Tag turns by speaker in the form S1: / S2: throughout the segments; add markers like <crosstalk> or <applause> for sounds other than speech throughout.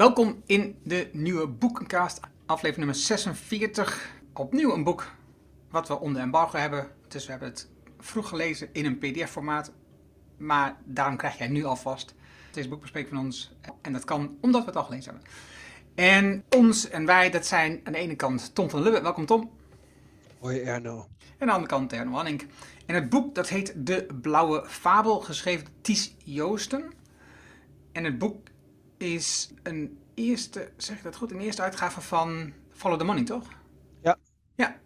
S1: Welkom in de nieuwe boekencast, aflevering nummer 46. Opnieuw een boek wat we onder embargo hebben. Dus we hebben het vroeg gelezen in een pdf-formaat. Maar daarom krijg jij nu alvast deze boekbespreking van ons. En dat kan omdat we het al gelezen hebben. En ons en wij, dat zijn aan de ene kant Tom van Lubbe. Welkom Tom.
S2: Hoi Erno.
S1: En aan de andere kant Erno Wanning. En het boek dat heet De Blauwe Fabel, geschreven door Ties Joosten. En het boek is een eerste, zeg ik dat goed, een eerste uitgave van Follow the Money, toch?
S2: Ja.
S1: Ja.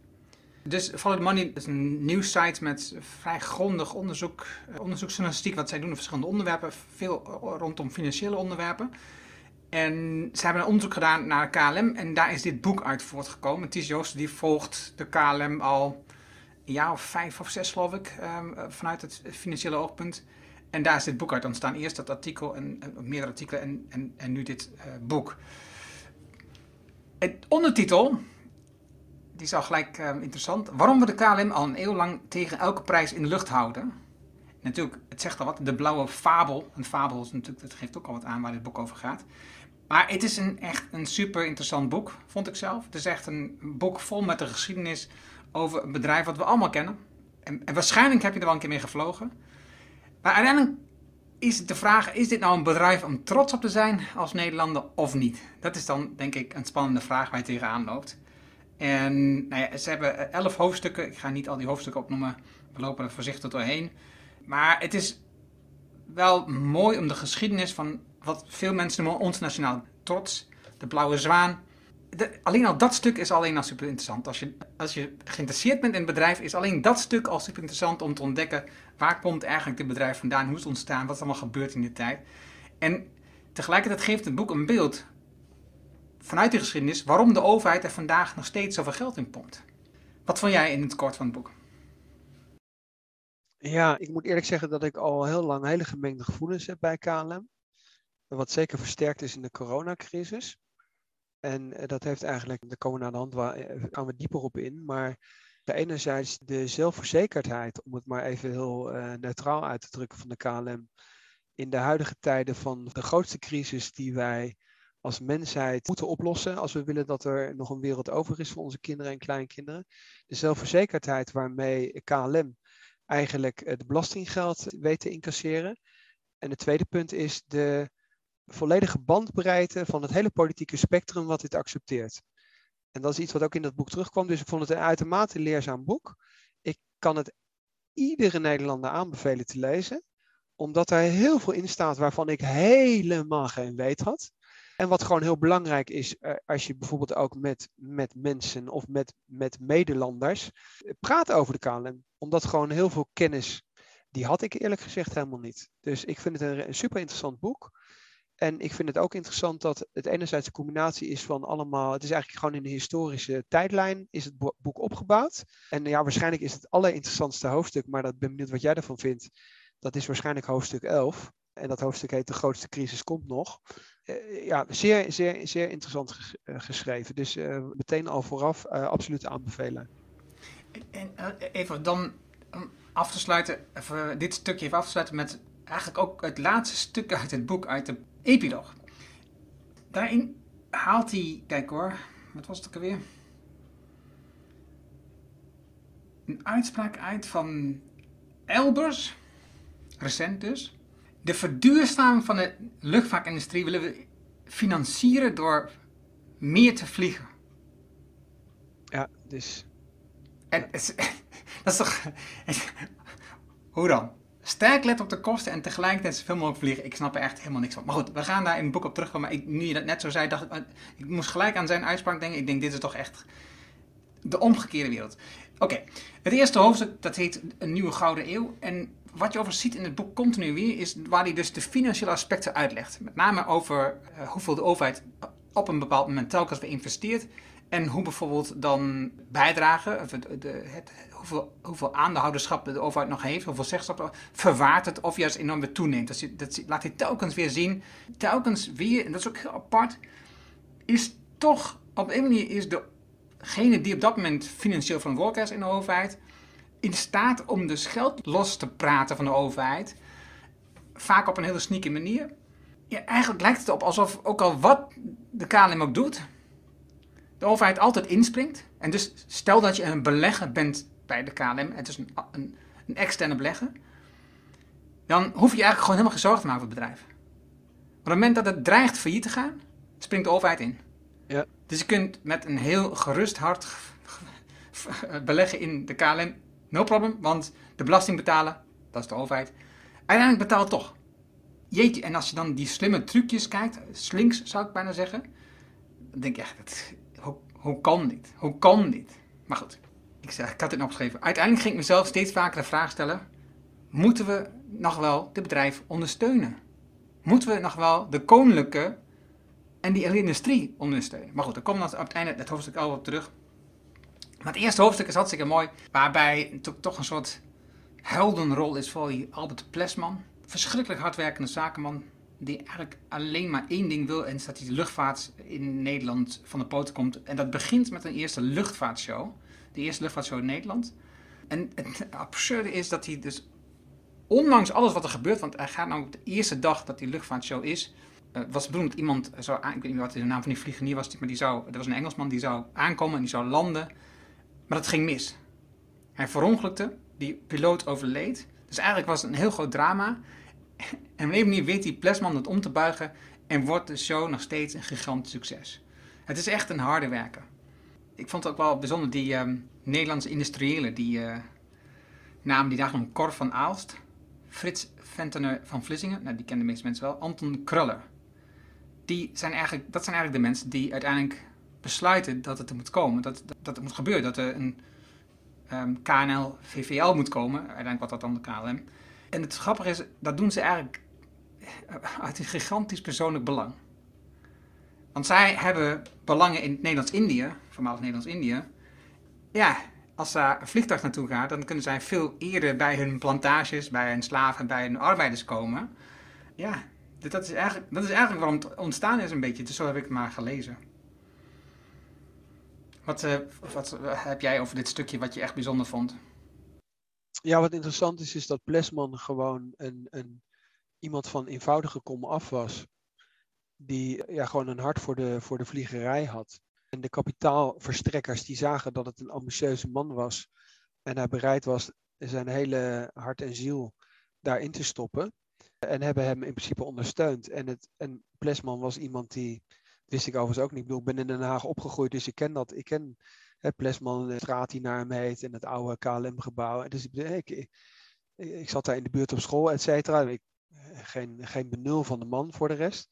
S1: Dus Follow the Money is een nieuwssite met vrij grondig onderzoek, eh, onderzoeksjournalistiek, wat zij doen op verschillende onderwerpen, veel rondom financiële onderwerpen. En ze hebben een onderzoek gedaan naar KLM en daar is dit boek uit voortgekomen. Ties Joost die volgt de KLM al een jaar of vijf of zes geloof ik, ehm, vanuit het financiële oogpunt. En daar is dit boek uit ontstaan. Eerst dat artikel en, meerdere artikelen en, en, en nu dit uh, boek. Het ondertitel, die is al gelijk uh, interessant. Waarom we de KLM al een eeuw lang tegen elke prijs in de lucht houden. Natuurlijk, het zegt al wat, de blauwe fabel. Een fabel is natuurlijk, dat geeft ook al wat aan waar dit boek over gaat. Maar het is een, echt een super interessant boek, vond ik zelf. Het is echt een boek vol met de geschiedenis over een bedrijf wat we allemaal kennen. En, en waarschijnlijk heb je er wel een keer mee gevlogen. Maar uiteindelijk is de vraag: is dit nou een bedrijf om trots op te zijn als Nederlander of niet? Dat is dan denk ik een spannende vraag waar je tegenaan loopt. En nou ja, ze hebben elf hoofdstukken. Ik ga niet al die hoofdstukken opnoemen. We lopen er voorzichtig doorheen. Maar het is wel mooi om de geschiedenis van wat veel mensen noemen ons nationaal trots, de blauwe zwaan. De, alleen al dat stuk is alleen al super interessant. Als je, als je geïnteresseerd bent in het bedrijf, is alleen dat stuk al super interessant om te ontdekken. Waar komt eigenlijk dit bedrijf vandaan? Hoe is het ontstaan? Wat is allemaal gebeurd in die tijd? En tegelijkertijd geeft het boek een beeld vanuit de geschiedenis waarom de overheid er vandaag nog steeds zoveel geld in pompt. Wat vond jij in het kort van het boek?
S2: Ja, ik moet eerlijk zeggen dat ik al heel lang hele gemengde gevoelens heb bij KLM. Wat zeker versterkt is in de coronacrisis. En dat heeft eigenlijk, daar komen we naar de hand, waar gaan we dieper op in. Maar enerzijds de zelfverzekerdheid, om het maar even heel uh, neutraal uit te drukken van de KLM. In de huidige tijden van de grootste crisis die wij als mensheid moeten oplossen. Als we willen dat er nog een wereld over is voor onze kinderen en kleinkinderen. De zelfverzekerdheid waarmee KLM eigenlijk het belastinggeld weet te incasseren. En het tweede punt is de volledige bandbreedte van het hele politieke spectrum wat dit accepteert. En dat is iets wat ook in dat boek terugkwam. Dus ik vond het een uitermate leerzaam boek. Ik kan het iedere Nederlander aanbevelen te lezen. Omdat er heel veel in staat waarvan ik helemaal geen weet had. En wat gewoon heel belangrijk is, eh, als je bijvoorbeeld ook met, met mensen of met, met medelanders praat over de KLM. Omdat gewoon heel veel kennis, die had ik eerlijk gezegd helemaal niet. Dus ik vind het een super interessant boek. En ik vind het ook interessant dat het enerzijds een combinatie is van allemaal. Het is eigenlijk gewoon in een historische tijdlijn is het boek opgebouwd. En ja, waarschijnlijk is het allerinteressantste hoofdstuk, maar dat ben benieuwd wat jij ervan vindt. Dat is waarschijnlijk hoofdstuk 11. En dat hoofdstuk heet De grootste crisis komt nog. Uh, ja, zeer, zeer, zeer interessant geschreven. Dus uh, meteen al vooraf absoluut aanbevelen.
S1: En even dan om af te sluiten, even dit stukje even af te sluiten met eigenlijk ook het laatste stuk uit het boek, uit de epiloog. Daarin haalt hij, kijk hoor, wat was het ook alweer? Een uitspraak uit van Elbers, recent dus. De verduurzaming van de luchtvaartindustrie willen we financieren door meer te vliegen.
S2: Ja, dus.
S1: En, <laughs> dat is toch. <laughs> Hoe dan? Sterk let op de kosten en tegelijkertijd zoveel mogelijk vliegen. Ik snap er echt helemaal niks van. Maar goed, we gaan daar in het boek op terugkomen. Maar ik, nu je dat net zo zei, dacht ik, eh, ik moest gelijk aan zijn uitspraak denken. Ik denk, dit is toch echt de omgekeerde wereld. Oké, het eerste hoofdstuk, dat heet Een Nieuwe Gouden Eeuw. En wat je over ziet in het boek continu weer, is waar hij dus de financiële aspecten uitlegt. Met name over uh, hoeveel de overheid op een bepaald moment telkens weer investeert. En hoe bijvoorbeeld dan bijdragen, de, de, het, hoeveel, hoeveel aandeelhouderschap de overheid nog heeft, hoeveel zeggenschap, verwaart het of juist enorm toeneemt. Dat, dat laat hij telkens weer zien. Telkens weer, en dat is ook heel apart, is toch op een manier is degene die op dat moment financieel verantwoordelijk is in de overheid, in staat om dus geld los te praten van de overheid. Vaak op een hele sneaky manier. ja, eigenlijk lijkt het op alsof ook al wat de KLM ook doet, de overheid altijd inspringt. En dus stel dat je een belegger bent bij de KLM, het is een, een, een externe belegger, dan hoef je eigenlijk gewoon helemaal geen zorgen te maken voor het bedrijf. op het moment dat het dreigt failliet te gaan, springt de overheid in.
S2: Ja.
S1: Dus je kunt met een heel gerust hart beleggen in de KLM, no problem, want de belasting betalen, dat is de overheid. Uiteindelijk betaalt toch. Jeetje, en als je dan die slimme trucjes kijkt, slinks zou ik bijna zeggen, dan denk je echt, hoe, hoe kan dit? Hoe kan dit? Maar goed, ik, zeg, ik had dit nog opgeschreven. Uiteindelijk ging ik mezelf steeds vaker de vraag stellen, moeten we nog wel het bedrijf ondersteunen? Moeten we nog wel de koninklijke en die hele industrie ondersteunen? Maar goed, daar komen we op het einde het hoofdstuk al op terug. Maar het eerste hoofdstuk is hartstikke mooi, waarbij toch een soort heldenrol is voor die Albert Plesman. Verschrikkelijk hardwerkende zakenman, die eigenlijk alleen maar één ding wil, en is dat de luchtvaart in Nederland van de poten komt. En dat begint met een eerste luchtvaartshow, de eerste luchtvaartshow in Nederland. En het absurde is dat hij dus, ondanks alles wat er gebeurt, want hij gaat nou op de eerste dag dat die luchtvaartshow is, uh, was bedoeld dat iemand zou ik weet niet wat de naam van die vliegenier was, maar die zou, er was een Engelsman die zou aankomen en die zou landen. Maar dat ging mis. Hij verongelukte, die piloot overleed. Dus eigenlijk was het een heel groot drama. <laughs> En op een manier weet die Plesman het om te buigen en wordt de show nog steeds een gigantisch succes. Het is echt een harde werker. Ik vond het ook wel bijzonder, die um, Nederlandse industriëlen, die uh, namen die dagen Cor van Aalst, Frits Ventener van Vlissingen, nou die kennen de meeste mensen wel, Anton Kruller. Die zijn eigenlijk, dat zijn eigenlijk de mensen die uiteindelijk besluiten dat het er moet komen, dat, dat, het moet gebeuren, dat er een ehm, KNL, VVL moet komen, uiteindelijk wat dat dan de KLM. En het grappige is, dat doen ze eigenlijk uit een gigantisch persoonlijk belang. Want zij hebben belangen in Nederlands-Indië, voormalig Nederlands-Indië. Ja, als daar een vliegtuig naartoe gaat, dan kunnen zij veel eerder bij hun plantages, bij hun slaven, bij hun arbeiders komen. Ja, dat is eigenlijk, dat is eigenlijk waarom het ontstaan is een beetje. Dus zo heb ik het maar gelezen. Wat, uh, wat heb jij over dit stukje wat je echt bijzonder vond?
S2: Ja, wat interessant is, is dat Plesman gewoon een, een, iemand van eenvoudige kom af was. Die ja, gewoon een hart voor de, voor de vliegerij had. En de kapitaalverstrekkers die zagen dat het een ambitieuze man was. En hij bereid was zijn hele hart en ziel daarin te stoppen. En hebben hem in principe ondersteund. En, het, en Plesman was iemand die wist ik overigens ook niet. Ik bedoel, ik ben in Den Haag opgegroeid, dus ik ken dat. Ik ken Plesman, de straat die naar hem heet en het oude KLM-gebouw. Dus ik, ik, zat daar in de buurt op school, et cetera. geen, geen benul van de man voor de rest.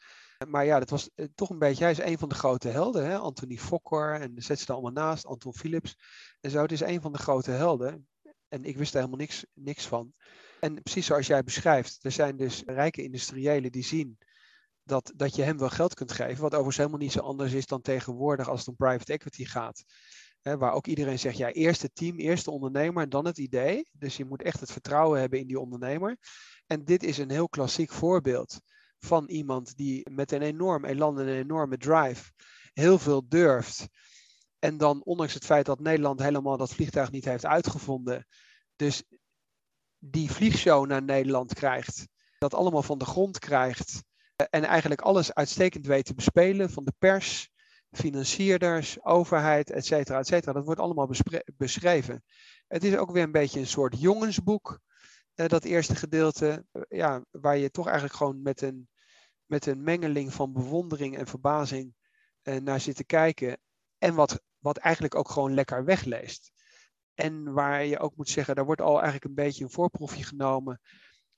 S2: Maar ja, dat was eh, toch een beetje, hij is een van de grote helden. Hè? Anthony Fokker en zet ze er allemaal naast, Anton Philips. En zo, het is een van de grote helden. En ik wist er helemaal niks, niks van. En precies zoals jij beschrijft, er zijn dus rijke industriëlen die zien dat, dat je hem wel geld kunt geven. Wat overigens helemaal niet zo anders is dan tegenwoordig als het om private equity gaat. Waar ook iedereen zegt, ja, eerst het team, eerst de ondernemer en dan het idee. Dus je moet echt het vertrouwen hebben in die ondernemer. En dit is een heel klassiek voorbeeld van iemand die met een enorm elan en een enorme drive heel veel durft. En dan, ondanks het feit dat Nederland helemaal dat vliegtuig niet heeft uitgevonden, dus die vliegshow naar Nederland krijgt, dat allemaal van de grond krijgt en eigenlijk alles uitstekend weet te bespelen van de pers, financierders, overheid, et cetera, et cetera. Dat wordt allemaal beschreven. Het is ook weer een beetje een soort jongensboek, eh, dat eerste gedeelte, eh, ja, waar je toch eigenlijk gewoon met een, met een mengeling van bewondering en verbazing eh, naar zit te kijken. En wat, wat eigenlijk ook gewoon lekker wegleest. En waar je ook moet zeggen, daar wordt al eigenlijk een beetje een voorproefje genomen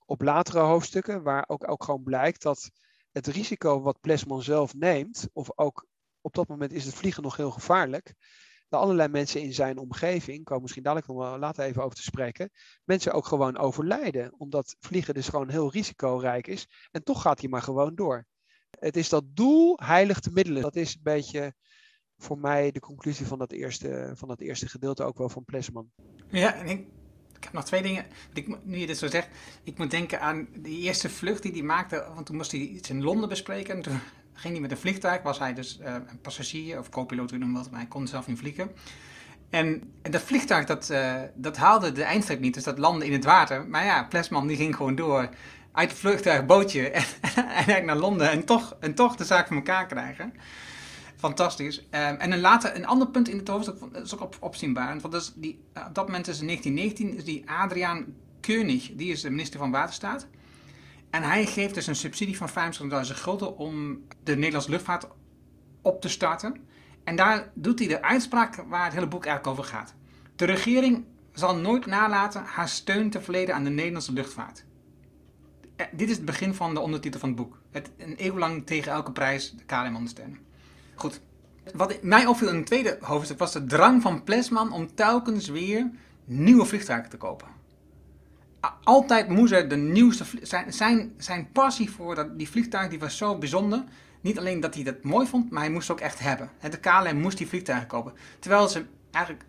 S2: op latere hoofdstukken, waar ook, ook gewoon blijkt dat het risico wat Plesman zelf neemt, of ook op dat moment is het vliegen nog heel gevaarlijk, dat allerlei mensen in zijn omgeving, ik misschien dadelijk nog wel later even over te spreken, mensen ook gewoon overlijden, omdat vliegen dus gewoon heel risicorijk is en toch gaat hij maar gewoon door. Het is dat doel heiligt de middelen. Dat is een beetje voor mij de conclusie van dat eerste, van dat eerste gedeelte ook wel van Plesman.
S1: Ja, en ik ik heb nog twee dingen. Ik, nu je dit zo zegt, ik moet denken aan die eerste vlucht die hij maakte. Want toen moest hij iets in Londen bespreken. En toen ging hij met een vliegtuig. Was hij dus uh, een passagier of co-piloot, noemen we Maar hij kon zelf niet vliegen. En, dat vliegtuig, dat, uh, dat haalde de eindstreep niet. Dus dat landde in het water. Maar ja, Plesman die ging gewoon door uit het vliegtuigbootje <laughs> en, en naar Londen en toch, en toch de zaak voor elkaar krijgen. Fantastisch. Ehm, en een, later, een ander punt in het hoofdstuk is ook op, opzienbaar. Want dat die, op dat moment is in 1919 is die Adriaan Keunig, die is de minister van Waterstaat. En hij geeft dus een subsidie van 25.000 gulden om de Nederlandse luchtvaart op te starten. En daar doet hij de uitspraak waar het hele boek eigenlijk over gaat. De regering zal nooit nalaten haar steun te verleden aan de Nederlandse luchtvaart. Eh, dit is het begin van de ondertitel van het boek. Het, een eeuw lang tegen elke prijs de KLM ondersteunen. Goed. Wat mij opviel in het tweede hoofdstuk was de drang van Plesman om telkens weer nieuwe vliegtuigen te kopen. Altijd moest er de nieuwste. Zijn, zijn, zijn passie voor dat, die vliegtuigen die was zo bijzonder. Niet alleen dat hij dat mooi vond, maar hij moest het ook echt hebben. De KLM moest die vliegtuigen kopen. Terwijl ze eigenlijk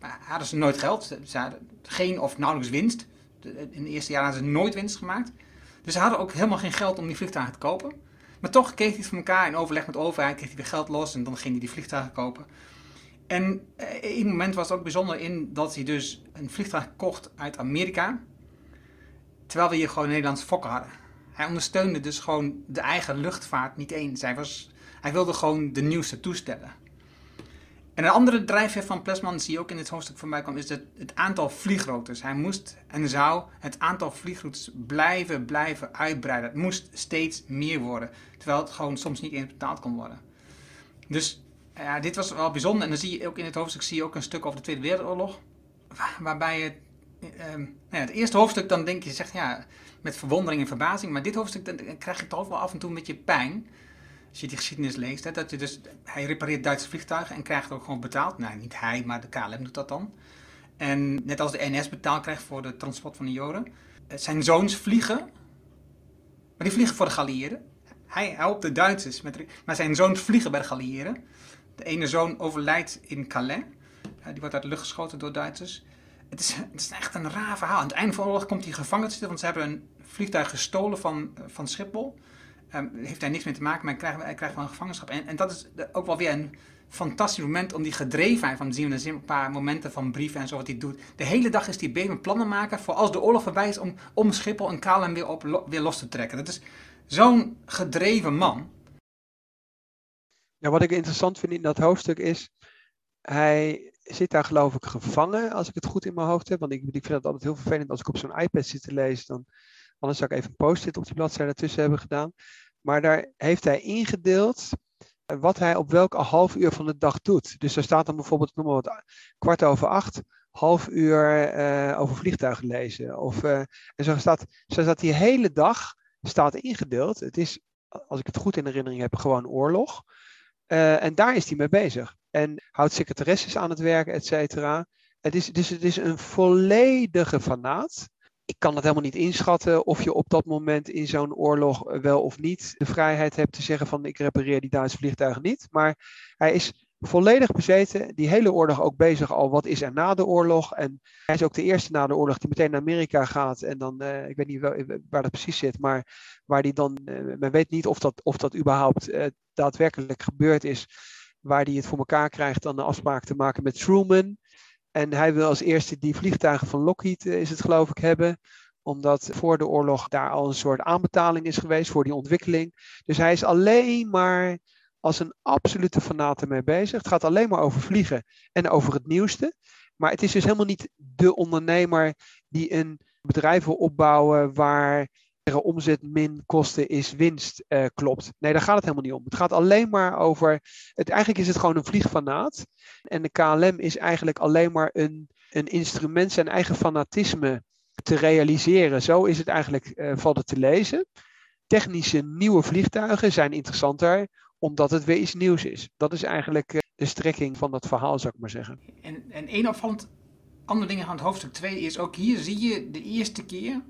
S1: eh, hadden ze nooit geld. Ze hadden geen of nauwelijks winst. In de eerste jaren hadden ze nooit winst gemaakt. Dus ze hadden ook helemaal geen geld om die vliegtuigen te kopen. Maar toch kreeg hij het voor elkaar in overleg met de overheid, kreeg hij weer geld los en dan ging hij die vliegtuigen kopen. En eh, in een moment was het ook bijzonder in dat hij dus een vliegtuig kocht uit Amerika, terwijl we hier gewoon Nederlandse fokken hadden. Hij ondersteunde dus gewoon de eigen luchtvaart niet eens. Hij, was, hij wilde gewoon de nieuwste toestellen. En een andere drijfveer van Plesman, die ook in het hoofdstuk mij kwam, is het, het aantal vliegroutes. Hij moest en zou het aantal vliegroutes blijven, blijven uitbreiden. Het moest steeds meer worden, terwijl het gewoon soms niet eens betaald kon worden. Dus ja, dit was wel bijzonder. En dan zie je ook in het hoofdstuk zie je ook een stuk over de Tweede Wereldoorlog, waarbij uh, nou ja, het eerste hoofdstuk dan denk je, zegt ja, met verwondering en verbazing, maar dit hoofdstuk dan krijg je toch wel af en toe een beetje pijn als je die geschiedenis leest, hè, dat je dus, hij repareert Duitse vliegtuigen en krijgt ook gewoon betaald. Nou, niet hij, maar de KLM doet dat dan. En net als de NS betaald krijgt voor de transport van de Joden. Eh, zijn zoons vliegen, maar die vliegen voor de Galliëren. Hij helpt de Duitsers, met, maar zijn zoons vliegen bij de Galliëren. De ene zoon overlijdt in Calais. die wordt uit de lucht geschoten door Duitsers. Het is, het is echt een raar verhaal. Aan het einde van de oorlog komt hij gevangen te zitten, want ze hebben een vliegtuig gestolen van, van Schiphol. Um, heeft daar niks mee te maken, maar hij krijgt, hij krijgt wel een gevangenschap. En, en dat is ook wel weer een fantastisch moment om die gedrevenheid van te zien. We zien een paar momenten van brieven en zo wat hij doet. De hele dag is hij bezig plannen maken voor als de oorlog voorbij is om, om Schiphol en KLM weer, op, weer los te trekken. Dat is zo'n gedreven man.
S2: Ja, wat ik interessant vind in dat hoofdstuk is, hij zit daar geloof ik gevangen, als ik het goed in mijn hoofd heb. Want ik, ik vind het altijd heel vervelend als ik op zo'n iPad zit te lezen, dan Anders zou ik even een post-it op die bladzijde ertussen hebben gedaan. Maar daar heeft hij ingedeeld eh, wat hij op welk half uur van de dag doet. Dus er staat dan bijvoorbeeld, noem maar wat, kwart over acht, half uur uh, over vliegtuigen lezen. Of, uh, en zo staat, zo staat die hele dag staat ingedeeld. Het is, als ik het goed in herinnering heb, gewoon oorlog. En daar is hij mee bezig. En houdt secretaresses aan het werk, et cetera. Het is, dus het is een volledige fanaat ik kan het helemaal niet inschatten of je op dat moment in zo'n oorlog wel of niet de vrijheid hebt te zeggen van ik repareer die Duitse vliegtuigen niet. Maar hij is volledig bezeten, die hele oorlog ook bezig al, wat is er na de oorlog. En hij is ook de eerste na de oorlog die meteen naar Amerika gaat en dan, uh, ik weet niet wel, waar dat precies zit, maar waar die dan, men weet niet of dat, of dat überhaupt daadwerkelijk gebeurd is, waar hij het voor elkaar krijgt dan de afspraak te maken met Truman. En hij wil als eerste die vliegtuigen van Lockheed, eh, is het geloof ik, hebben omdat voor de oorlog daar al een soort aanbetaling is geweest voor die ontwikkeling. Dus hij is alleen maar als een absolute fanaat mee bezig. Het gaat alleen maar over vliegen en over het nieuwste. Maar het is dus helemaal niet de ondernemer die een bedrijf wil opbouwen waar omzet min kosten is winst uh, klopt. Nee, daar gaat het helemaal niet om. Het gaat alleen maar over. Het, eigenlijk is het gewoon een vliegfanaat. En de KLM is eigenlijk alleen maar een, een instrument zijn eigen fanatisme te realiseren. Zo is het eigenlijk uh, valt het te lezen. Technische nieuwe vliegtuigen zijn interessanter omdat het weer iets nieuws is. Dat is eigenlijk uh, de strekking van dat verhaal, zou ik maar zeggen.
S1: En, en één opvallend andere dingen aan het hoofdstuk 2 is ook hier zie je de eerste keer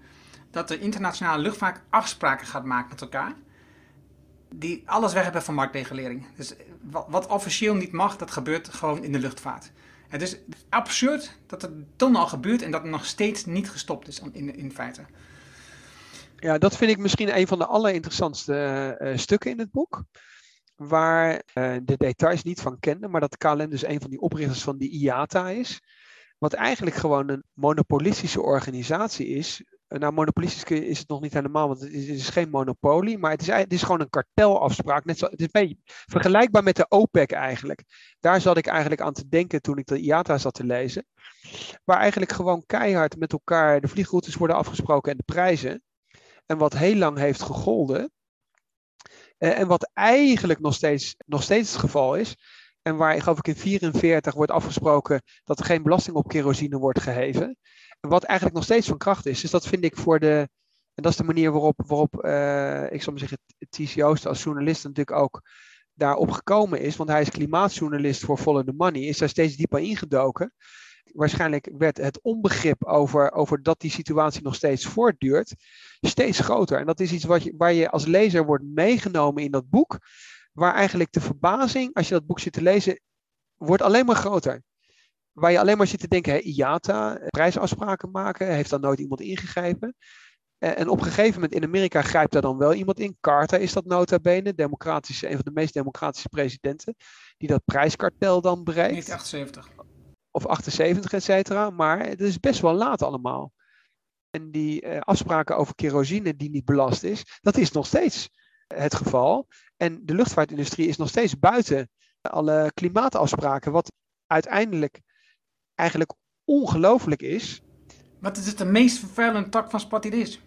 S1: dat de internationale luchtvaart afspraken gaat maken met elkaar. Die alles weg hebben van marktregulering. Dus wat, officieel niet mag, dat gebeurt gewoon in de luchtvaart. Het is absurd dat het dan al gebeurt en dat het nog steeds niet gestopt is in, in feite.
S2: Ja, dat vind ik misschien een van de allerinteressantste uh, stukken in het boek. Waar de details niet van kende, maar dat KLM dus een van die oprichters van die IATA is. Wat eigenlijk gewoon een monopolistische organisatie is, nou, monopolistisch is het nog niet helemaal, want het is, geen monopolie, maar het is, het is gewoon een kartelafspraak. Net zo, het is beetje vergelijkbaar met de OPEC eigenlijk. Daar zat ik eigenlijk aan te denken toen ik de IATA zat te lezen. Waar eigenlijk gewoon keihard met elkaar de vliegroutes worden afgesproken en de prijzen. En wat heel lang heeft gegolden. Eh, en wat eigenlijk nog steeds, nog steeds het geval is. En waar, geloof ik, in 1944 wordt afgesproken dat er geen belasting op kerosine wordt geheven. Wat eigenlijk nog steeds van kracht is. Dus dat vind ik voor de. En dat is de manier waarop, waarop uh, ik zal maar zeggen, TCO's als journalist natuurlijk ook daarop gekomen is. Want hij is klimaatjournalist voor Follow the Money. Is daar steeds dieper ingedoken. Waarschijnlijk werd het onbegrip over, over dat die situatie nog steeds voortduurt, steeds groter. En dat is iets wat je, waar je als lezer wordt meegenomen in dat boek. Waar eigenlijk de verbazing, als je dat boek zit te lezen, wordt alleen maar groter waar je alleen maar zit te denken, hè, IATA, prijsafspraken maken, heeft dan nooit iemand ingegrepen. Eh, en op een gegeven moment in Amerika grijpt daar dan wel iemand in. Carter is dat nota bene, democratische, een van de meest democratische presidenten, die dat prijskartel dan bereikt.
S1: 1978.
S2: Of 78, et cetera. Maar het is best wel laat allemaal. En die uh, afspraken over kerosine die niet belast is, dat is nog steeds het geval. En de luchtvaartindustrie is nog steeds buiten alle klimaatafspraken, wat uiteindelijk eigenlijk ongelooflijk is.
S1: Wat is het de meest vervuilende tak van Spartidis?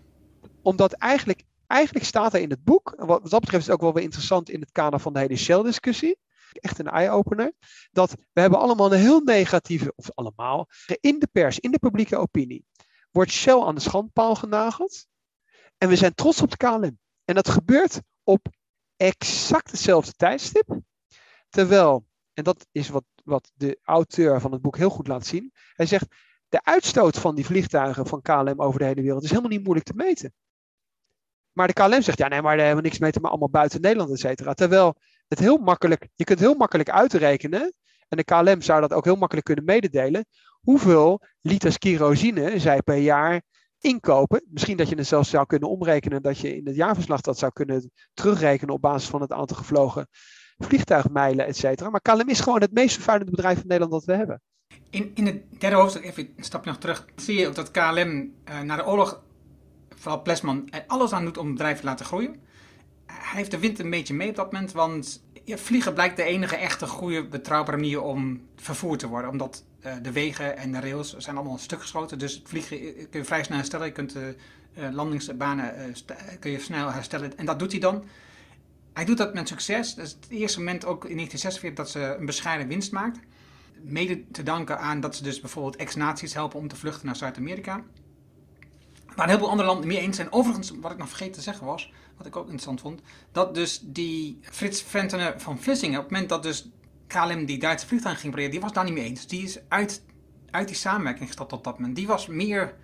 S2: Omdat eigenlijk, eigenlijk staat er in het boek, wat, wat dat betreft is het ook wel weer interessant in het kader van de hele Shell-discussie, echt een eye-opener, dat we hebben allemaal een heel negatieve, of allemaal, in de pers, in de publieke opinie, wordt Shell aan de schandpaal genageld. En we zijn trots op de KLM. En dat gebeurt op exact hetzelfde tijdstip. Terwijl, en dat is wat wat de auteur van het boek heel goed laat zien. Hij zegt, de uitstoot van die vliegtuigen van KLM over de hele wereld is helemaal niet moeilijk te meten. Maar de KLM zegt, ja nee, maar daar hebben we niks mee te allemaal buiten Nederland, et cetera. Terwijl het heel makkelijk, je kunt heel makkelijk uitrekenen, en de KLM zou dat ook heel makkelijk kunnen mededelen, hoeveel liters kerosine zij per jaar inkopen. Misschien dat je het zelfs zou kunnen omrekenen, dat je in het jaarverslag dat zou kunnen terugrekenen op basis van het aantal gevlogen vliegtuigmijlen, et cetera. Maar KLM is gewoon het meest vervuilende bedrijf van Nederland dat we hebben.
S1: In, in het derde hoofdstuk, even een stapje nog terug, zie je ook dat KLM uh, na de oorlog, vooral Plesman, er alles aan doet om het bedrijf te laten groeien. Hij heeft de wind een beetje mee op dat moment, want vliegen blijkt de enige echte goede, betrouwbare manier om vervoerd te worden. Omdat uh, de wegen en de rails zijn allemaal een stuk geschoten, dus vliegen kun je vrij snel herstellen. Je kunt de landingsbanen kun je snel herstellen en dat doet hij dan. Hij doet dat met succes. Dat is het eerste moment ook in 1946 dat ze een bescheiden winst maakt. Mede te danken aan dat ze dus bijvoorbeeld ex-naties helpen om te vluchten naar Zuid-Amerika. Waar een heleboel andere landen mee eens zijn. Overigens, wat ik nog vergeten te zeggen was, wat ik ook interessant vond, dat dus die Frits Ventene van Vlissingen, op het moment dat dus KLM die Duitse vliegtuig ging proberen, die was daar niet mee eens. Die is uit, uit die samenwerking gestapt op dat moment. Die was meer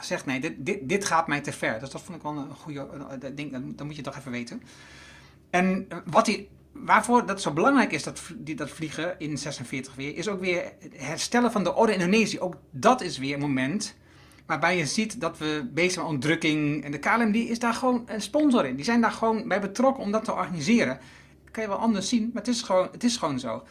S1: zegt nee, dit, dit, dit gaat mij te ver. Dus dat vond ik wel een goede ding, dat moet je toch even weten. En wat hij, waarvoor dat zo belangrijk is, dat, dat vliegen in 46 weer, is ook weer het herstellen van de orde in Indonesië. Ook dat is weer een moment waarbij je ziet dat we bezig zijn met ontdrukking. En de KLM die is daar gewoon een sponsor in. Die zijn daar gewoon bij betrokken om dat te organiseren. Dat kan je wel anders zien, maar het is gewoon, het is gewoon zo.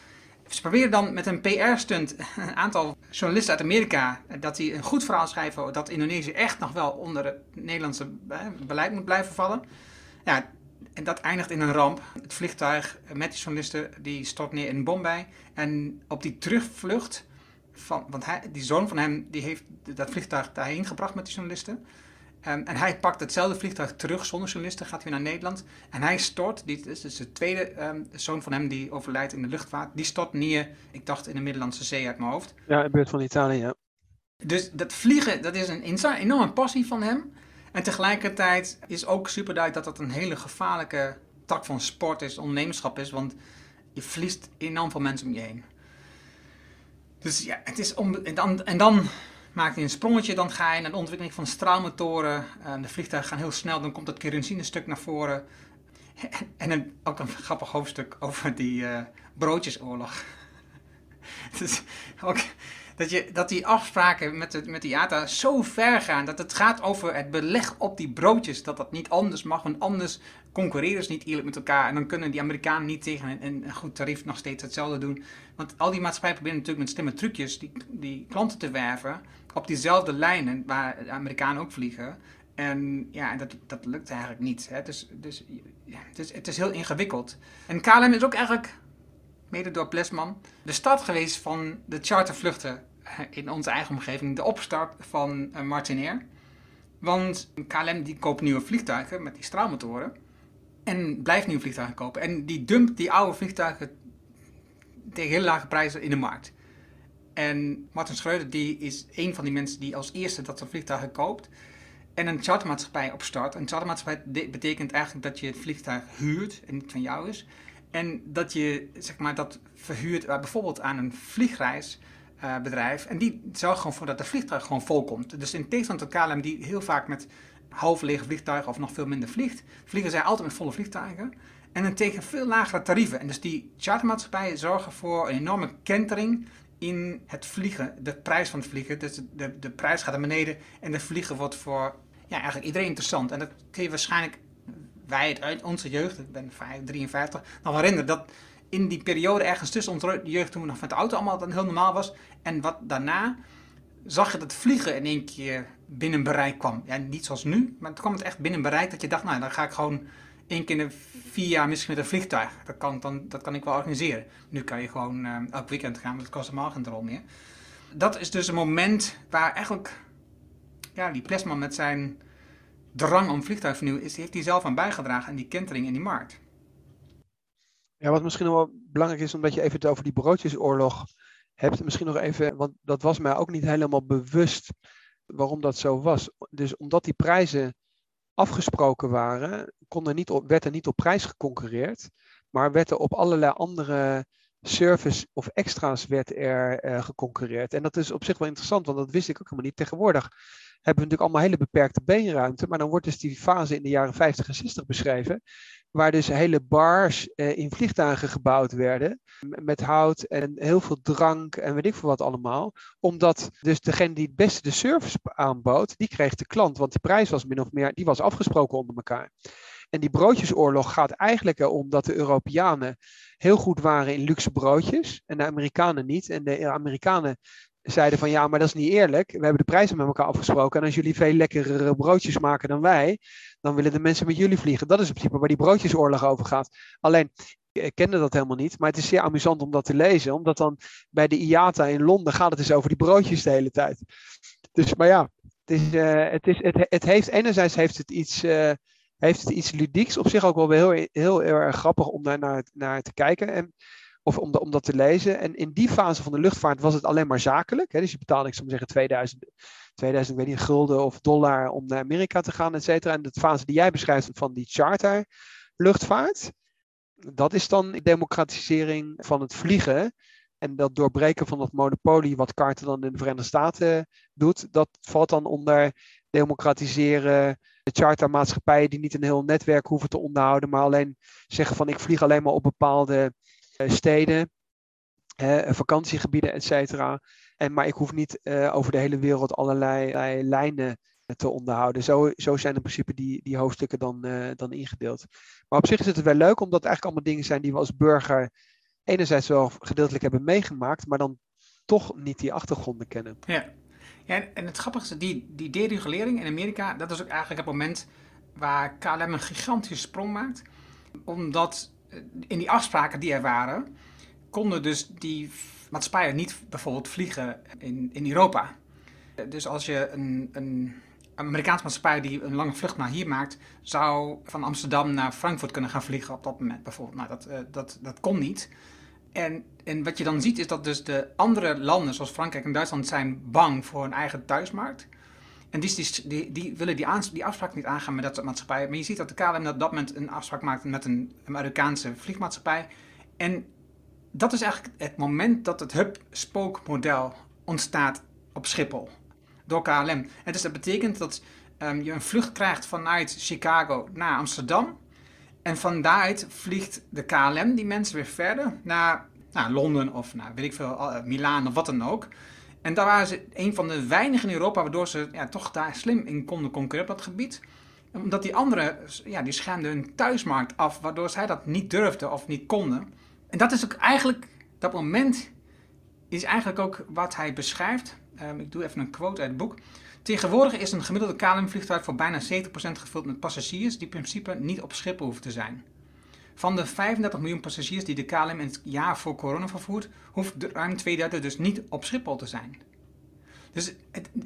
S1: Ze proberen dan met een PR-stunt <laughs> een aantal journalisten uit Amerika dat die een goed verhaal schrijven dat Indonesië echt nog wel onder het Nederlandse beleid moet blijven vallen. Ja, en dat eindigt in een ramp. Het vliegtuig met die journalisten die stort neer in Bombay. En op die terugvlucht, van, want hij, die zoon van hem die heeft dat vliegtuig daarheen gebracht met die journalisten. Um, en hij pakt hetzelfde vliegtuig terug zonder journalisten, gaat weer naar Nederland. En hij stort, dit is dus de tweede um, zoon van hem die overlijdt in de luchtvaart, die stort neer, ik dacht in de Middellandse Zee uit mijn hoofd.
S2: Ja, in de buurt van Italië, ja.
S1: Dus dat vliegen, dat is een enorme passie van hem. En tegelijkertijd is ook super duidelijk dat dat een hele gevaarlijke tak van sport is, ondernemerschap is, want je verliest enorm veel mensen om je heen. Dus ja, het is om, en, dan, en dan maakt hij een sprongetje, dan ga je naar de ontwikkeling van straalmotoren. De vliegtuigen gaan heel snel, dan komt dat kerosine-stuk naar voren. <laughs> En een, ook een grappig hoofdstuk over die uh, broodjesoorlog. <laughs> dus ook, dat, je, dat die afspraken met, de, met de IATA zo ver gaan. Dat het gaat over het beleg op die broodjes. Dat dat niet anders mag, want anders concurreren ze niet eerlijk met elkaar. En dan kunnen die Amerikanen niet tegen een, een goed tarief nog steeds hetzelfde doen. Want al die maatschappijen proberen natuurlijk met slimme trucjes die, die klanten te werven. Op diezelfde lijnen waar de Amerikanen ook vliegen. En ja, dat, dat lukt eigenlijk niet. Hè. Dus, dus ja, het, is, het is heel ingewikkeld. En KLM is ook eigenlijk, mede door Plesman, de start geweest van de chartervluchten in onze eigen omgeving. De opstart van uh, Martinair. Want KLM die koopt nieuwe vliegtuigen met die straalmotoren. En blijft nieuwe vliegtuigen kopen. En die dumpt die oude vliegtuigen tegen heel lage prijzen in de markt. En Martin Schreuder die is een van die mensen die als eerste dat soort vliegtuigen koopt en een chartermaatschappij opstart. Een chartermaatschappij betekent eigenlijk dat je het vliegtuig huurt en niet van jou is. En dat je zeg maar, dat verhuurt uh, bijvoorbeeld aan een vliegreisbedrijf. Uh, en die zorgt gewoon voor dat de vliegtuig gewoon vol komt. Dus in tegenstelling tot KLM, die heel vaak met half lege vliegtuigen of nog veel minder vliegt, vliegen zij altijd met volle vliegtuigen. En dan tegen veel lagere tarieven. En dus die chartermaatschappijen zorgen voor een enorme kentering in het vliegen, de prijs van het vliegen. Dus de, de, prijs gaat naar beneden en de vliegen wordt voor ja, eigenlijk iedereen interessant. En dat kun je waarschijnlijk, wij het uit onze jeugd, ik ben 53, nog herinneren dat in die periode ergens tussen onze jeugd, toen we nog met de auto allemaal heel normaal was, en wat daarna, zag je dat vliegen in één keer binnen bereik kwam. Ja, niet zoals nu, maar toen kwam het echt binnen bereik dat je dacht, nou, dan ga ik gewoon één keer in de vier jaar misschien met een vliegtuig. Dat kan, dan, dat kan ik wel organiseren. Nu kan je gewoon uh, elk weekend gaan, maar dat kost helemaal geen rol meer. Dat is dus een moment waar eigenlijk ja, die Plesman met zijn drang om vliegtuigvernieuwing is, heeft hij zelf aan bijgedragen aan die kentering in die markt.
S2: Ja, wat misschien wel belangrijk is, omdat je even het over die broodjesoorlog hebt, misschien nog even, want dat was mij ook niet helemaal bewust waarom dat zo was. Dus omdat die prijzen afgesproken waren, kon er niet op, werd er niet op prijs geconcurreerd, maar werd er op allerlei andere service of extra's werd er uh, geconcurreerd. En dat is op zich wel interessant, want dat wist ik ook helemaal niet. Tegenwoordig hebben we natuurlijk allemaal hele beperkte beenruimte. Maar dan wordt dus die fase in de jaren 50 en 60 beschreven. Waar dus hele bars eh, in vliegtuigen gebouwd werden. Met hout en heel veel drank en weet ik veel wat allemaal. Omdat dus degene die het beste de service aanbood, die kreeg de klant. Want die prijs was min of meer, die was afgesproken onder elkaar. En die broodjesoorlog gaat eigenlijk erom dat de Europeanen heel goed waren in luxe broodjes en de Amerikanen niet. En de Amerikanen zeiden van ja, maar dat is niet eerlijk. We hebben de prijzen met elkaar afgesproken. En als jullie veel lekkerere broodjes maken dan wij, dan willen de mensen met jullie vliegen. Dat is in principe waar die broodjesoorlog over gaat. Alleen, ik kende dat helemaal niet, maar het is zeer amusant om dat te lezen. Omdat dan bij de IATA in Londen gaat het dus over die broodjes de hele tijd. Dus, maar ja, het, is, uh, het, is, het, het heeft, enerzijds heeft het iets... Uh, heeft het iets ludieks op zich ook wel heel, heel, heel erg grappig om daar naar, naar te kijken. En of om, dat te lezen. En in die fase van de luchtvaart was het alleen maar zakelijk. Hè? Dus je betaalde, ik zou maar zeggen, 2000, 2000 ik weet niet, gulden of dollar om naar Amerika te gaan, et cetera. En de fase die jij beschrijft van die charter luchtvaart, dat is dan democratisering van het vliegen. En dat doorbreken van dat monopolie, wat Carter dan in de Verenigde Staten doet, dat valt dan onder democratiseren. De chartermaatschappijen die niet een heel netwerk hoeven te onderhouden, maar alleen zeggen van ik vlieg alleen maar op bepaalde steden, vakantiegebieden, et cetera. En, maar ik hoef niet eh, over de hele wereld allerlei, lijnen te onderhouden. Zo, zo zijn in principe die, die hoofdstukken dan, dan ingedeeld. Maar op zich is het wel leuk, omdat het eigenlijk allemaal dingen zijn die we als burger enerzijds wel gedeeltelijk hebben meegemaakt, maar dan toch niet die achtergronden kennen.
S1: Ja, ja en het grappige is, die, die deregulering in Amerika, dat is ook eigenlijk het moment waar KLM een gigantische sprong maakt. Omdat in die afspraken die er waren, konden dus die maatschappijen niet bijvoorbeeld vliegen in, in Europa. Dus als je een, een Amerikaanse maatschappij die een lange vlucht naar hier maakt, zou van Amsterdam naar Frankfurt kunnen gaan vliegen op dat moment bijvoorbeeld. Nou, dat, uh, dat, dat kon niet. En, en wat je dan ziet is dat dus de andere landen, zoals Frankrijk en Duitsland, zijn bang voor hun eigen thuismarkt. En die, die, willen die, afspraak niet aangaan met dat soort maatschappijen. Maar je ziet dat de KLM op dat moment een afspraak maakt met een Amerikaanse vliegmaatschappij. En dat is eigenlijk het moment dat het hub-spoke-model ontstaat op Schiphol. Door KLM. En dus dat betekent dat um, je een vlucht krijgt vanuit Chicago naar Amsterdam. En van daaruit vliegt de KLM die mensen weer verder naar, naar Londen of naar weet ik veel, uh, Milaan of wat dan ook. En daar waren ze een van de weinigen in Europa waardoor ze ja, toch daar slim in konden concurreren op dat gebied. Omdat die anderen, ja, die schermden hun thuismarkt af, waardoor zij dat niet durfden of niet konden. En dat is ook eigenlijk, dat moment is eigenlijk ook wat hij beschrijft. Um, ik doe even een quote uit het boek. Tegenwoordig is een gemiddelde KLM-vliegtuig voor bijna 70% gevuld met passagiers die in principe niet op Schiphol hoeven te zijn. Van de 35 miljoen passagiers die de KLM in het jaar voor corona vervoert, hoeft ruim twee derde dus niet op Schiphol te zijn. Dus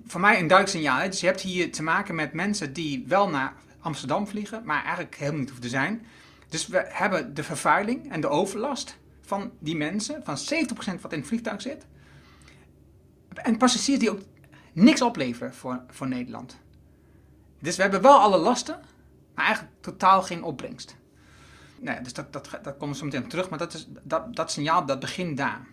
S1: voor mij een duidelijk signaal. Dus je hebt hier te maken met mensen die wel naar Amsterdam vliegen, maar eigenlijk helemaal niet hoeven te zijn. Dus we hebben de vervuiling en de overlast van die mensen, van 70% wat in het vliegtuig zit. En passagiers die ook niks opleveren voor, voor Nederland. Dus we hebben wel alle lasten, maar eigenlijk totaal geen opbrengst. Nee, dus dat, dat, dat komt zo meteen terug, maar dat, is, dat, dat signaal dat begint daar.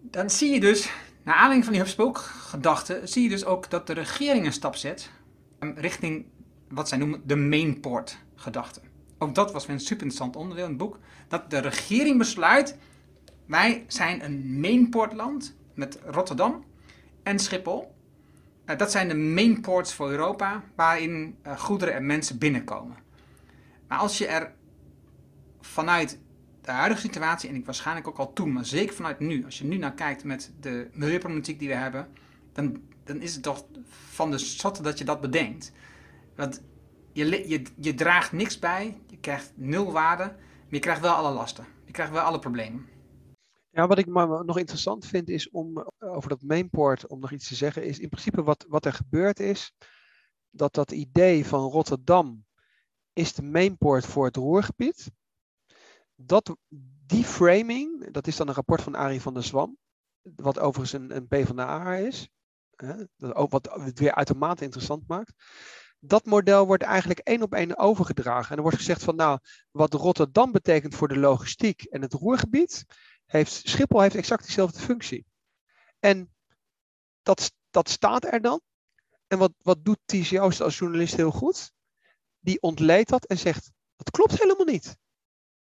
S1: Dan zie je dus, naar aanleiding van die HubSpoke-gedachte, zie je dus ook dat de regering een stap zet ehm, richting wat zij noemen de mainport-gedachte. Ook dat was weer een super interessant onderdeel in het boek. Dat de regering besluit, wij zijn een mainportland met Rotterdam en Schiphol. Uh, dat zijn de mainports voor Europa, waarin uh, goederen en mensen binnenkomen. Maar als je er vanuit de huidige situatie, en ik waarschijnlijk ook al toen, maar zeker vanuit nu, als je nu naar kijkt met de milieuproblematiek die we hebben, dan, dan is het toch van de zotte dat je dat bedenkt. Want je, je, je draagt niks bij, je krijgt nul waarde, maar je krijgt wel alle lasten. Je krijgt wel alle problemen.
S2: Ja, wat ik maar nog interessant vind is om eh, over dat mainport, om nog iets te zeggen, is in principe wat, wat er gebeurd is, dat dat idee van Rotterdam is de mainport voor het Roergebied dat, die framing, dat is dan een rapport van Arie van der Zwam, wat overigens een, een PvdA is, hè, wat het weer uitermate interessant maakt. Dat model wordt eigenlijk één op één overgedragen. En er wordt gezegd van nou, wat Rotterdam betekent voor de logistiek en het roergebied, heeft Schiphol heeft exact diezelfde functie. En dat, dat staat er dan. En wat, wat doet TC Oost als journalist heel goed? Die ontleedt dat en zegt, dat klopt helemaal niet.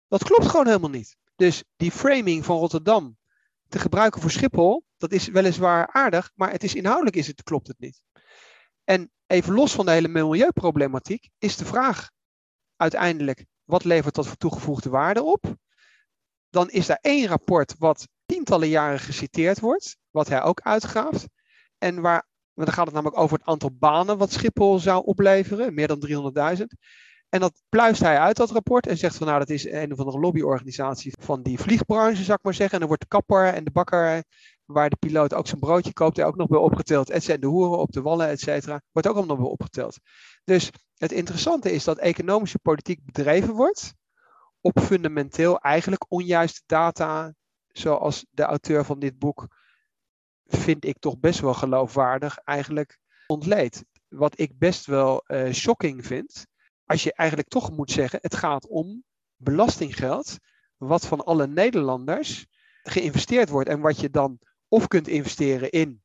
S2: Dat klopt gewoon helemaal niet. Dus die framing van Rotterdam te gebruiken voor Schiphol, dat is weliswaar aardig, maar het is inhoudelijk is het, klopt het niet. En even los van de hele milieuproblematiek, is de vraag uiteindelijk, wat levert dat voor toegevoegde waarde op? Dan is daar één rapport wat tientallen jaren geciteerd wordt, wat hij ook uitgaaft. En waar, dan gaat het namelijk over het aantal banen wat Schiphol zou opleveren, meer dan 300.000. En dat pluist hij uit, dat rapport, en zegt van nou, dat is een of andere lobbyorganisatie van die vliegbranche, zou ik maar zeggen. En dan wordt de kapper en de bakker, waar de piloot ook zijn broodje koopt, er ook nog bij opgeteld. En de hoeren op de wallen, et cetera, wordt ook nog bij opgeteld. Dus het interessante is dat economische politiek bedreven wordt op fundamenteel eigenlijk onjuiste data, zoals de auteur van dit boek, vind ik toch best wel geloofwaardig, eigenlijk ontleed. Wat ik best wel uh, shocking vind, als je eigenlijk toch moet zeggen, het gaat om belastinggeld, wat van alle Nederlanders geïnvesteerd wordt en wat je dan of kunt investeren in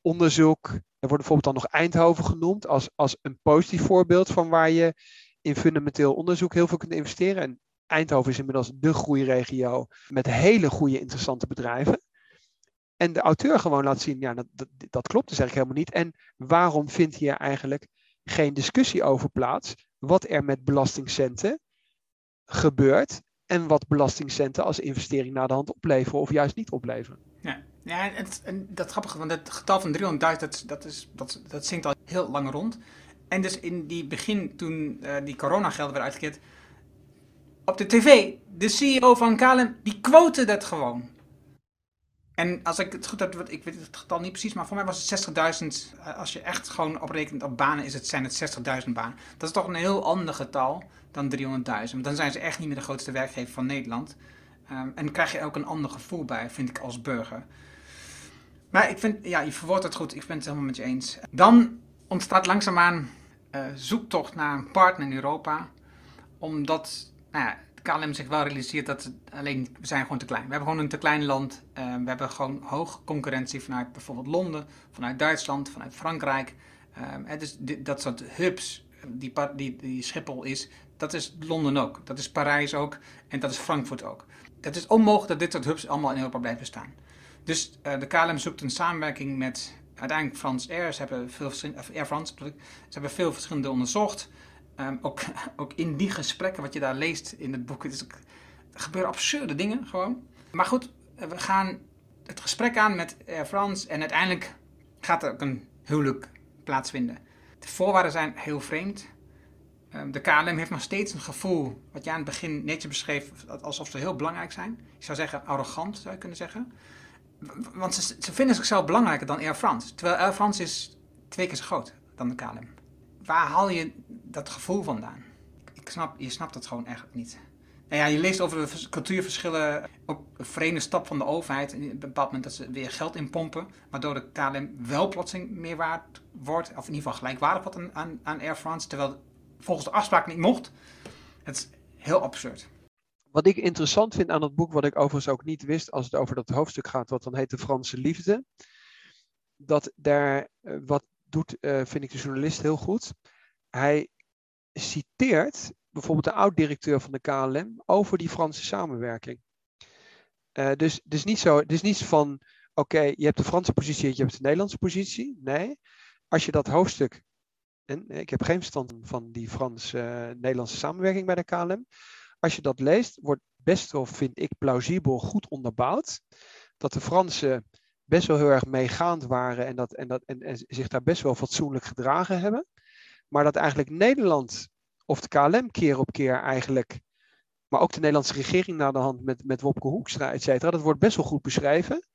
S2: onderzoek. Er wordt bijvoorbeeld dan nog Eindhoven genoemd als, als een positief voorbeeld van waar je in fundamenteel onderzoek heel veel kunt investeren. En Eindhoven is inmiddels de groeiregio met hele goede, interessante bedrijven. En de auteur gewoon laat zien, ja, dat, dat, dat klopt dus eigenlijk helemaal niet. En waarom vindt hier eigenlijk geen discussie over plaats? wat er met belastingcenten gebeurt en wat belastingcenten als investering naar de hand opleveren of juist niet opleveren.
S1: Ja, ja en, en dat grappige, want het getal van 300.000, dat, dat, is, dat, dat zingt al heel lang rond. En dus in die begin, toen uh, die coronagelden werden uitgekeerd, op de tv, de CEO van KLM, die quote dat gewoon. En als ik het goed heb, ik weet het getal niet precies, maar voor mij was het 60.000. Eh, als je echt gewoon oprekent op banen, is het, zijn het 60.000 banen. Dat is toch een heel ander getal dan 300.000. Dan zijn ze echt niet meer de grootste werkgever van Nederland. Um, en dan krijg je ook een ander gevoel bij, vind ik, als burger. Maar ik vind, ja, je verwoordt het goed. Ik ben het helemaal met je eens. Dan ontstaat langzaamaan uh, zoektocht naar een partner in Europa. Omdat, nou ja, KLM zich wel realiseert dat alleen, we zijn gewoon te klein. We hebben gewoon een te klein land. Uh, we hebben gewoon hoge concurrentie vanuit bijvoorbeeld Londen, vanuit Duitsland, vanuit Frankrijk. Uh, dus dat soort hubs, die, die, die Schiphol is, dat is Londen ook. Dat is Parijs ook en dat is Frankfurt ook. Het is onmogelijk dat dit soort hubs allemaal in Europa blijven staan. Dus de KLM zoekt een samenwerking met uiteindelijk Frans Air. Hebben veel, Air France, ze hebben veel verschillende onderzocht. Ehm, <laughs> ook, in die gesprekken, wat je daar leest in het boek, is, er gebeuren absurde dingen gewoon. Maar goed, we gaan het gesprek aan met Air France en uiteindelijk gaat er ook een huwelijk plaatsvinden. De voorwaarden zijn heel vreemd. Ehm, de KLM heeft nog steeds een gevoel, wat je aan het begin netjes beschreef, alsof ze heel belangrijk zijn. Ik zou zeggen arrogant, zou je kunnen zeggen. Want ze, ze vinden zichzelf belangrijker dan Air France. Terwijl Air France is twee keer zo groot dan de KLM. Waar haal je dat gevoel vandaan? Ik snap, je snapt het gewoon echt niet. Nou ja, je leest over de cultuurverschillen, ook een vreemde stap van de overheid. In een bepaald moment dat ze weer geld inpompen, waardoor de KLM wel plotseling meer waard wordt, of in ieder geval gelijkwaardig wordt aan, aan Air France, terwijl volgens de afspraak niet mocht. Het is heel absurd.
S2: Wat ik interessant vind aan het boek, wat ik overigens ook niet wist als het over dat hoofdstuk gaat, wat dan heet De Franse Liefde, dat daar, eh, wat doet, uh, vind ik de journalist heel goed. Hij citeert bijvoorbeeld de oud-directeur van de KLM over die Franse samenwerking. Uh, dus, dus, niet zo, dus niet van, oké, je hebt de Franse positie en je hebt de Nederlandse positie. Nee, als je dat hoofdstuk, en ik heb geen verstand van die Frans-Nederlandse samenwerking bij de KLM. Als je dat leest, wordt best wel, vind ik, plausibel goed onderbouwd. Dat de Fransen best wel heel erg meegaand waren en, dat, en, dat, en, zich daar best wel fatsoenlijk gedragen hebben. Maar dat eigenlijk Nederland of de KLM keer op keer eigenlijk, maar ook de Nederlandse regering naar de hand met, met Wopke Hoekstra, et cetera, dat wordt best wel goed beschreven.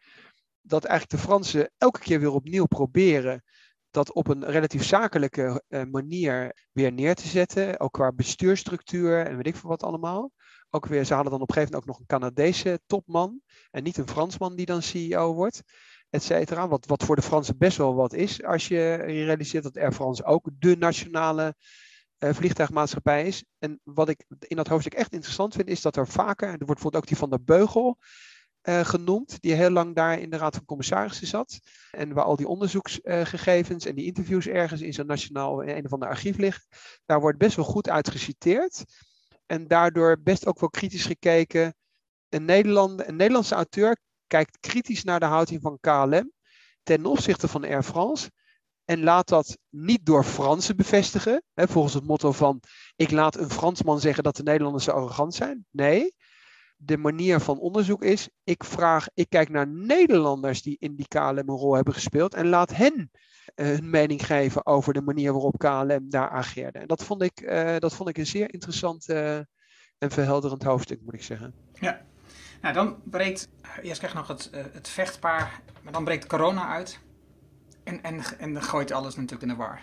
S2: Dat eigenlijk de Fransen elke keer weer opnieuw proberen dat op een relatief zakelijke uh, manier weer neer te zetten. Ook qua bestuurstructuur en weet ik veel wat allemaal. Ook weer, ze hadden dan op een gegeven moment ook nog een Canadese topman. En niet een Fransman die dan CEO wordt. Et cetera. Wat, wat voor de Fransen best wel wat is. Als je realiseert dat Air France ook de nationale uh, vliegtuigmaatschappij is. En wat ik in dat hoofdstuk echt interessant vind, is dat er vaker, er wordt bijvoorbeeld ook die van de Beugel uh, genoemd, die heel lang daar in de Raad van Commissarissen zat. En waar al die onderzoeksgegevens en die interviews ergens in zo'n nationaal in een of ander archief liggen. Daar wordt best wel goed uit geciteerd. En daardoor best ook wel kritisch gekeken. Een, Nederland, een Nederlandse auteur kijkt kritisch naar de houding van KLM ten opzichte van Air France. En laat dat niet door Fransen bevestigen. Hè, volgens het motto van: ik laat een Fransman zeggen dat de Nederlanders arrogant zijn. Nee, de manier van onderzoek is: ik vraag, ik kijk naar Nederlanders die in die KLM een rol hebben gespeeld en laat hen uh, hun mening geven over de manier waarop KLM daar ageerde. En dat vond ik, uh, dat vond ik een zeer interessant uh, en verhelderend hoofdstuk, moet ik zeggen.
S1: Ja, nou dan breekt, eerst krijg nog het, het vechtpaar, maar dan breekt corona uit. En, en, en gooit alles natuurlijk in de war.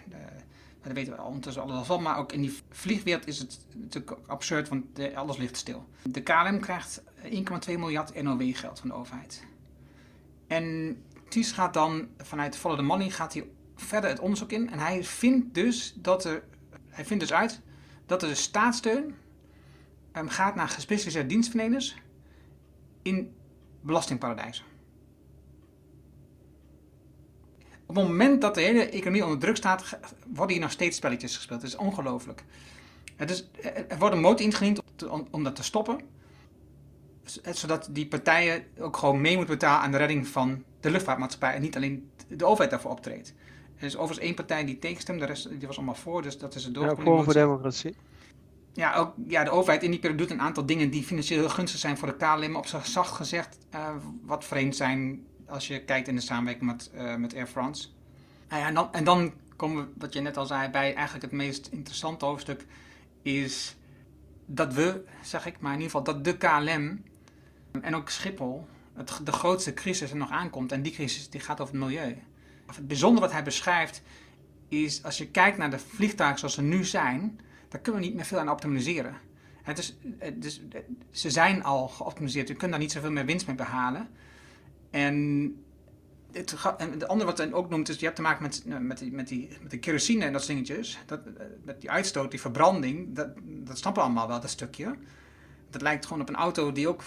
S1: Dat weten we ondertussen alles van, maar ook in die vliegwereld is het natuurlijk absurd, want alles ligt stil. De KLM krijgt 1,2 miljard NOW-geld van de overheid. En Ties gaat dan vanuit Follow the Money gaat hij verder het onderzoek in en hij vindt dus dat er, hij vindt dus uit dat er de staatssteun um, gaat naar gespecialiseerde dienstverleners in belastingparadijzen. Op het moment dat de hele economie onder druk staat, worden hier nog steeds spelletjes gespeeld. Het is ongelooflijk. er wordt een motie ingediend om, dat te stoppen. Zodat die partijen ook gewoon mee moeten betalen aan de redding van de luchtvaartmaatschappij. En niet alleen de overheid daarvoor optreedt. Er is overigens één partij die tegenstemt, de rest die was allemaal voor. Dus dat is het
S2: doel. Ja, voor democratie.
S1: Ja, ook, ja, de overheid in die periode doet een aantal dingen die financieel gunstig zijn voor de KLM. Op zich zacht gezegd, uh, wat vreemd zijn als je kijkt in de samenwerking met, uh, met Air France. Nou ja, en, dan, en dan komen we, wat je net al zei, bij eigenlijk het meest interessante hoofdstuk. Is dat we, zeg ik, maar in ieder geval dat de KLM en ook Schiphol het, de grootste crisis er nog aankomt. En die crisis die gaat over het milieu. Het bijzondere wat hij beschrijft is, als je kijkt naar de vliegtuigen zoals ze nu zijn, daar kunnen we niet meer veel aan optimaliseren. Het is, dus, ze zijn al geoptimaliseerd, je kunt daar niet zoveel meer winst mee behalen. En, het, de andere wat hij ook noemt, is je hebt te maken met, met, die, met, die, met de kerosine en dat dingetjes. Dat, met die uitstoot, die verbranding, dat, dat snappen we allemaal wel, dat stukje. Dat lijkt gewoon op een auto die ook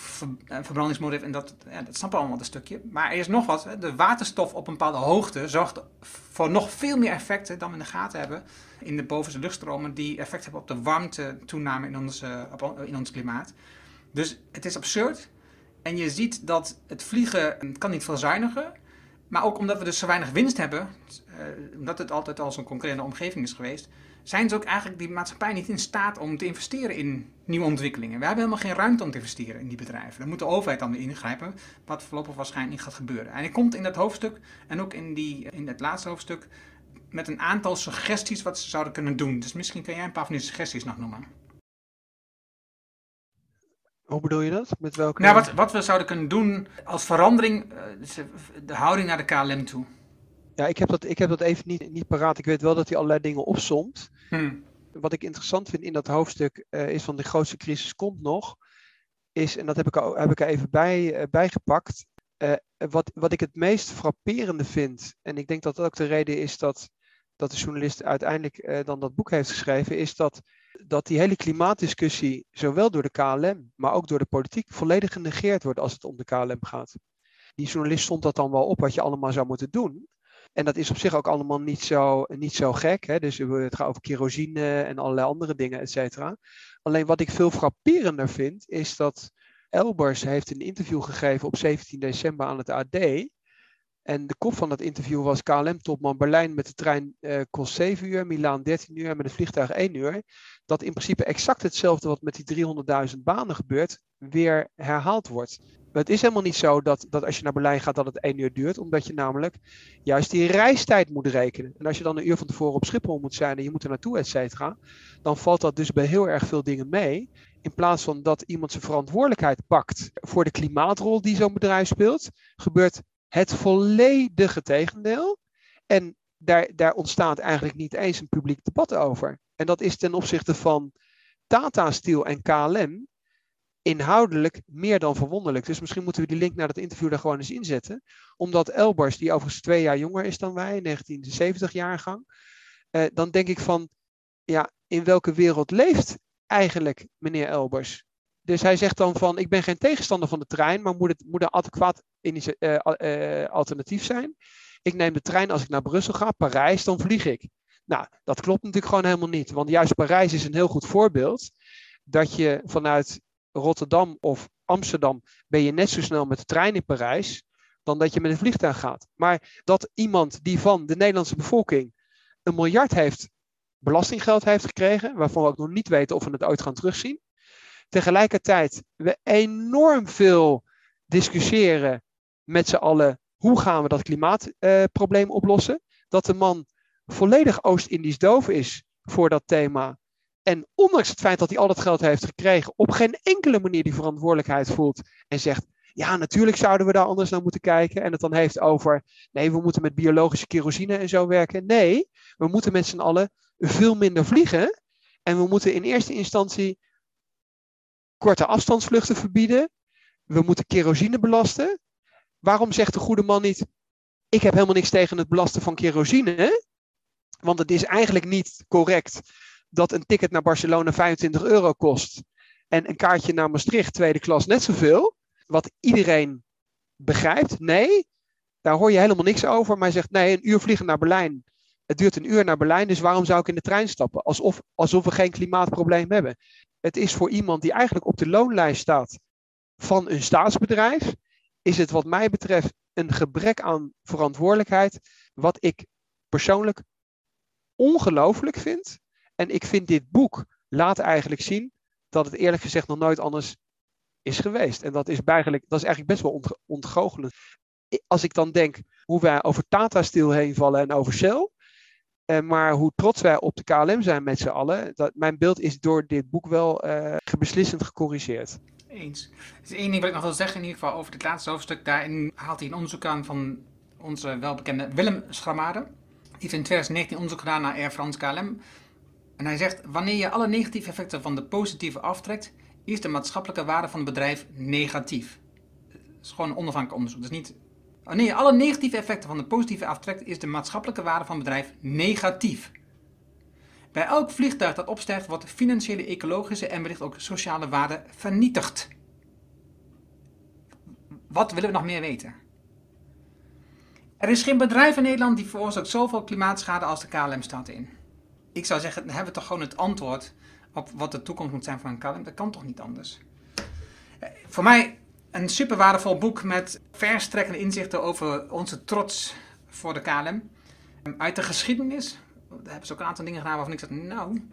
S1: een verbrandingsmotor heeft. En dat, ja, dat snappen we allemaal een stukje. Maar er is nog wat. De waterstof op een bepaalde hoogte zorgt voor nog veel meer effecten dan we in de gaten hebben. In de bovenste luchtstromen. Die effect hebben op de warmte toename in ons, in ons klimaat. Dus het is absurd En je ziet dat het vliegen het kan niet veel. Maar ook omdat we dus zo weinig winst hebben, uh, omdat het altijd al zo'n concurrente omgeving is geweest, zijn ze ook eigenlijk die maatschappij niet in staat om te investeren in nieuwe ontwikkelingen. We hebben helemaal geen ruimte om te investeren in die bedrijven. Dan moet de overheid dan ingrijpen, wat voorlopig waarschijnlijk gaat gebeuren. En ik komt in dat hoofdstuk en ook in, die, in het laatste hoofdstuk met een aantal suggesties wat ze zouden kunnen doen. Dus misschien kan jij een paar van die suggesties nog noemen.
S2: Hoe bedoel je dat? Met welke...
S1: Nou, wat, wat we zouden kunnen doen als verandering, uh, de houding naar de KLM toe.
S2: Ja, ik heb dat, ik heb dat even niet, niet paraat. Ik weet wel dat hij allerlei dingen opsomt. Hmm. Wat ik interessant vind in dat hoofdstuk uh, is van de grootste crisis komt nog. Is, en dat heb ik, heb ik er even bij, uh, bijgepakt. wat, wat ik het meest frapperende vind, en ik denk dat dat ook de reden is dat, dat de journalist uiteindelijk dan dat boek heeft geschreven, is dat dat die hele klimaatdiscussie, zowel door de KLM, maar ook door de politiek, volledig genegeerd wordt als het om de KLM gaat. Die journalist stond dat dan wel op wat je allemaal zou moeten doen. En dat is op zich ook allemaal niet zo, niet zo gek. Hè? Dus het gaat over kerosine en allerlei andere dingen, et cetera. Alleen wat ik veel frapperender vind, is dat Elbers heeft een interview gegeven op 17 december aan het AD. En de kop van dat interview was KLM-topman Berlijn met de trein uh, kost 7 uur, Milaan 13 uur en met het vliegtuig 1 uur. Dat in principe exact hetzelfde wat met die 300.000 banen gebeurt, weer herhaald wordt. het is helemaal niet zo dat, dat als je naar Berlijn gaat dat het 1 uur duurt, omdat je namelijk juist die reistijd moet rekenen. En als je dan een uur van tevoren op Schiphol moet zijn en je moet er naartoe, et cetera, dan valt dat dus bij heel erg veel dingen mee. In plaats van dat iemand zijn verantwoordelijkheid pakt voor de klimaatrol die zo'n bedrijf speelt, gebeurt het volledige tegendeel. En daar, daar ontstaat eigenlijk niet eens een publiek debat over. En dat is ten opzichte van Tata Steel en KLM inhoudelijk meer dan verwonderlijk. Dus misschien moeten we die link naar dat interview daar gewoon eens inzetten. Omdat Elbers, die overigens twee jaar jonger is dan wij, 1970 jaargang, eh, dan denk ik van, ja, in welke wereld leeft eigenlijk meneer Elbers? Dus hij zegt dan van, ik ben geen tegenstander van de trein, maar moet, het, moet een adequaat uh, uh, alternatief zijn. Ik neem de trein als ik naar Brussel ga, Parijs, dan vlieg ik. Nou, dat klopt natuurlijk gewoon helemaal niet. Want juist Parijs is een heel goed voorbeeld. Dat je vanuit Rotterdam of Amsterdam ben je net zo snel met de trein in Parijs dan dat je met een vliegtuig gaat. Maar dat iemand die van de Nederlandse bevolking een miljard heeft belastinggeld heeft gekregen, waarvan we ook nog niet weten of we het ooit gaan terugzien, tegelijkertijd we enorm veel discussiëren met z'n allen hoe gaan we dat klimaatprobleem uh, oplossen. Dat de man volledig Oost-Indisch doof is voor dat thema. En ondanks het feit dat hij al dat geld heeft gekregen, op geen enkele manier die verantwoordelijkheid voelt en zegt: Ja, natuurlijk zouden we daar anders naar moeten kijken. En het dan heeft over: Nee, we moeten met biologische kerosine en zo werken. Nee, we moeten met z'n allen veel minder vliegen. En we moeten in eerste instantie korte afstandsvluchten verbieden. We moeten kerosine belasten. Waarom zegt de goede man niet: Ik heb helemaal niks tegen het belasten van kerosine? Want het is eigenlijk niet correct dat een ticket naar Barcelona 25 euro kost. En een kaartje naar Maastricht, tweede klas, net zoveel. Wat iedereen begrijpt. Nee, daar hoor je helemaal niks over. Maar hij zegt: Nee, een uur vliegen naar Berlijn. Het duurt een uur naar Berlijn, dus waarom zou ik in de trein stappen? Alsof, alsof we geen klimaatprobleem hebben. Het is voor iemand die eigenlijk op de loonlijst staat van een staatsbedrijf, is het wat mij betreft een gebrek aan verantwoordelijkheid, wat ik persoonlijk ongelooflijk vind. En ik vind dit boek laat eigenlijk zien dat het eerlijk gezegd nog nooit anders is geweest. En dat is eigenlijk, dat is eigenlijk best wel ontgoochelend. Als ik dan denk hoe wij over Tata Steel heen vallen en over Shell, uh, maar hoe trots wij op de KLM zijn met z'n allen, dat, mijn beeld is door dit boek wel uh, beslissend gecorrigeerd.
S1: Eens. Er is één ding wat ik nog wil zeggen in ieder geval over het laatste hoofdstuk. Daarin haalt hij een onderzoek aan van onze welbekende Willem Schramade. Die heeft in 2019 onderzoek gedaan naar Air France KLM. En hij zegt, wanneer je alle negatieve effecten van de positieve aftrekt, is de maatschappelijke waarde van het bedrijf negatief. Het is gewoon een onafhankelijk onderzoek. Dus niet Wanneer je alle negatieve effecten van de positieve aftrekt, is de maatschappelijke waarde van het bedrijf negatief. Bij elk vliegtuig dat opstijgt, wordt financiële, ecologische en wellicht ook sociale waarde vernietigd. Wat willen we nog meer weten? Er is geen bedrijf in Nederland die veroorzaakt zoveel klimaatschade als de KLM staat in. Ik zou zeggen, dan hebben we toch gewoon het antwoord op wat de toekomst moet zijn van een KLM. Dat kan toch niet anders? Eh, voor mij Een super waardevol boek met verstrekkende inzichten over onze trots voor de KLM. Uit de geschiedenis, daar hebben ze ook een aantal dingen gedaan waarvan ik zeg, nou...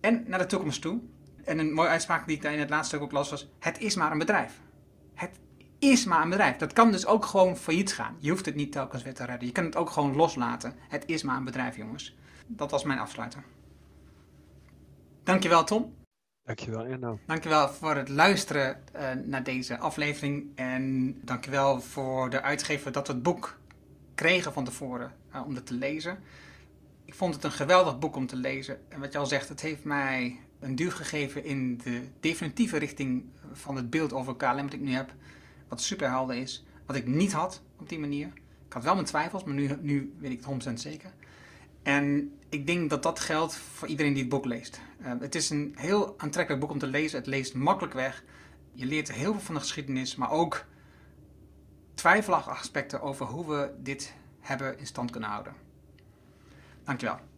S1: En naar de toekomst toe. En een mooie uitspraak die ik daar in het laatste stuk ook las was, het is maar een bedrijf. Het is maar een bedrijf. Dat kan dus ook gewoon failliet gaan. Je hoeft het niet telkens weer te redden. Je kan het ook gewoon loslaten. Het is maar een bedrijf, jongens. Dat was mijn afsluiter. Dankjewel, Tom.
S2: Dankjewel, Erno.
S1: Dankjewel voor het luisteren uh, naar deze aflevering. En dankjewel voor de uitgever dat we het boek kregen van tevoren uh, om het te lezen. Ik vond het een geweldig boek om te lezen. En wat je al zegt, het heeft mij een duw gegeven in de definitieve richting van het beeld over KLM dat ik nu heb. Wat super helder is. Wat ik niet had op die manier. Ik had wel mijn twijfels, maar nu, nu weet ik het 100% zeker. En ik denk dat dat geldt voor iedereen die het boek leest. Uh, het is een heel aantrekkelijk boek om te lezen. Het leest makkelijk weg. Je leert heel veel van de geschiedenis, maar ook twijfelachtige aspecten over hoe we dit hebben in stand kunnen houden. Dankjewel.